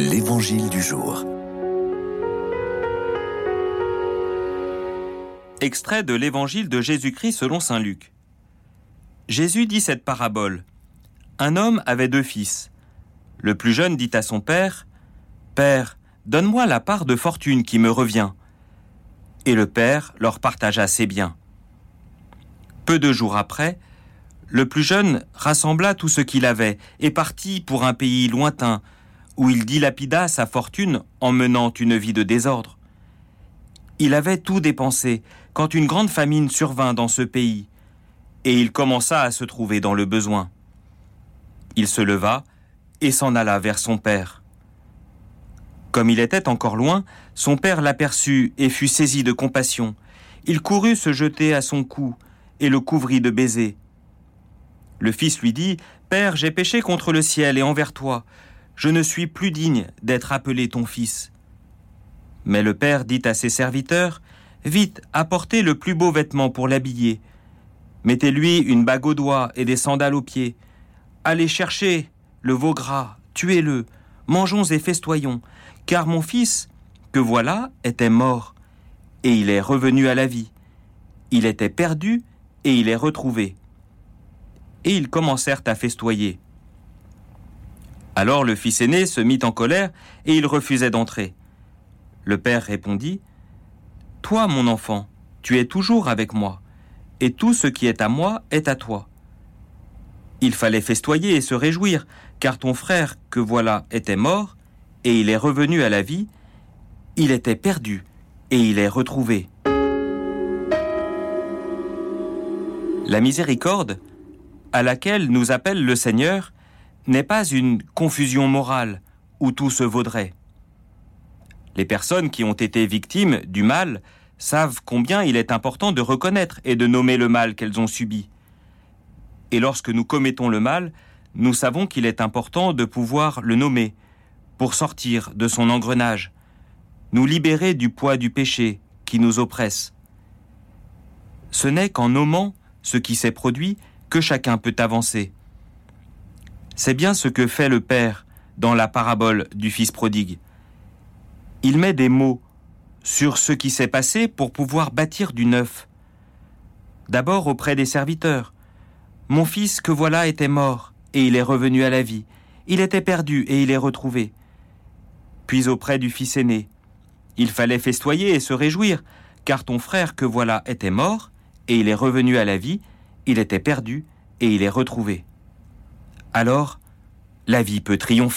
L'Évangile du jour. Extrait de l'Évangile de Jésus-Christ selon Saint Luc. Jésus dit cette parabole. Un homme avait deux fils. Le plus jeune dit à son père, Père, donne-moi la part de fortune qui me revient. Et le père leur partagea ses biens. Peu de jours après, le plus jeune rassembla tout ce qu'il avait et partit pour un pays lointain, où il dilapida sa fortune en menant une vie de désordre. Il avait tout dépensé quand une grande famine survint dans ce pays, et il commença à se trouver dans le besoin. Il se leva et s'en alla vers son père. Comme il était encore loin, son père l'aperçut et fut saisi de compassion. Il courut se jeter à son cou et le couvrit de baisers. Le fils lui dit, Père, j'ai péché contre le ciel et envers toi. Je ne suis plus digne d'être appelé ton fils. Mais le père dit à ses serviteurs, Vite, apportez le plus beau vêtement pour l'habiller. Mettez-lui une bague au doigt et des sandales aux pieds. Allez chercher le veau gras, tuez-le, mangeons et festoyons, car mon fils, que voilà, était mort, et il est revenu à la vie. Il était perdu, et il est retrouvé et ils commencèrent à festoyer. Alors le fils aîné se mit en colère et il refusait d'entrer. Le père répondit, Toi, mon enfant, tu es toujours avec moi, et tout ce qui est à moi est à toi. Il fallait festoyer et se réjouir, car ton frère que voilà était mort, et il est revenu à la vie, il était perdu, et il est retrouvé. La miséricorde, à laquelle nous appelle le Seigneur n'est pas une confusion morale où tout se vaudrait. Les personnes qui ont été victimes du mal savent combien il est important de reconnaître et de nommer le mal qu'elles ont subi. Et lorsque nous commettons le mal, nous savons qu'il est important de pouvoir le nommer pour sortir de son engrenage, nous libérer du poids du péché qui nous oppresse. Ce n'est qu'en nommant ce qui s'est produit que chacun peut avancer. C'est bien ce que fait le Père dans la parabole du Fils prodigue. Il met des mots sur ce qui s'est passé pour pouvoir bâtir du neuf. D'abord auprès des serviteurs. Mon fils que voilà était mort, et il est revenu à la vie. Il était perdu, et il est retrouvé. Puis auprès du fils aîné. Il fallait festoyer et se réjouir, car ton frère que voilà était mort, et il est revenu à la vie, il était perdu et il est retrouvé. Alors, la vie peut triompher.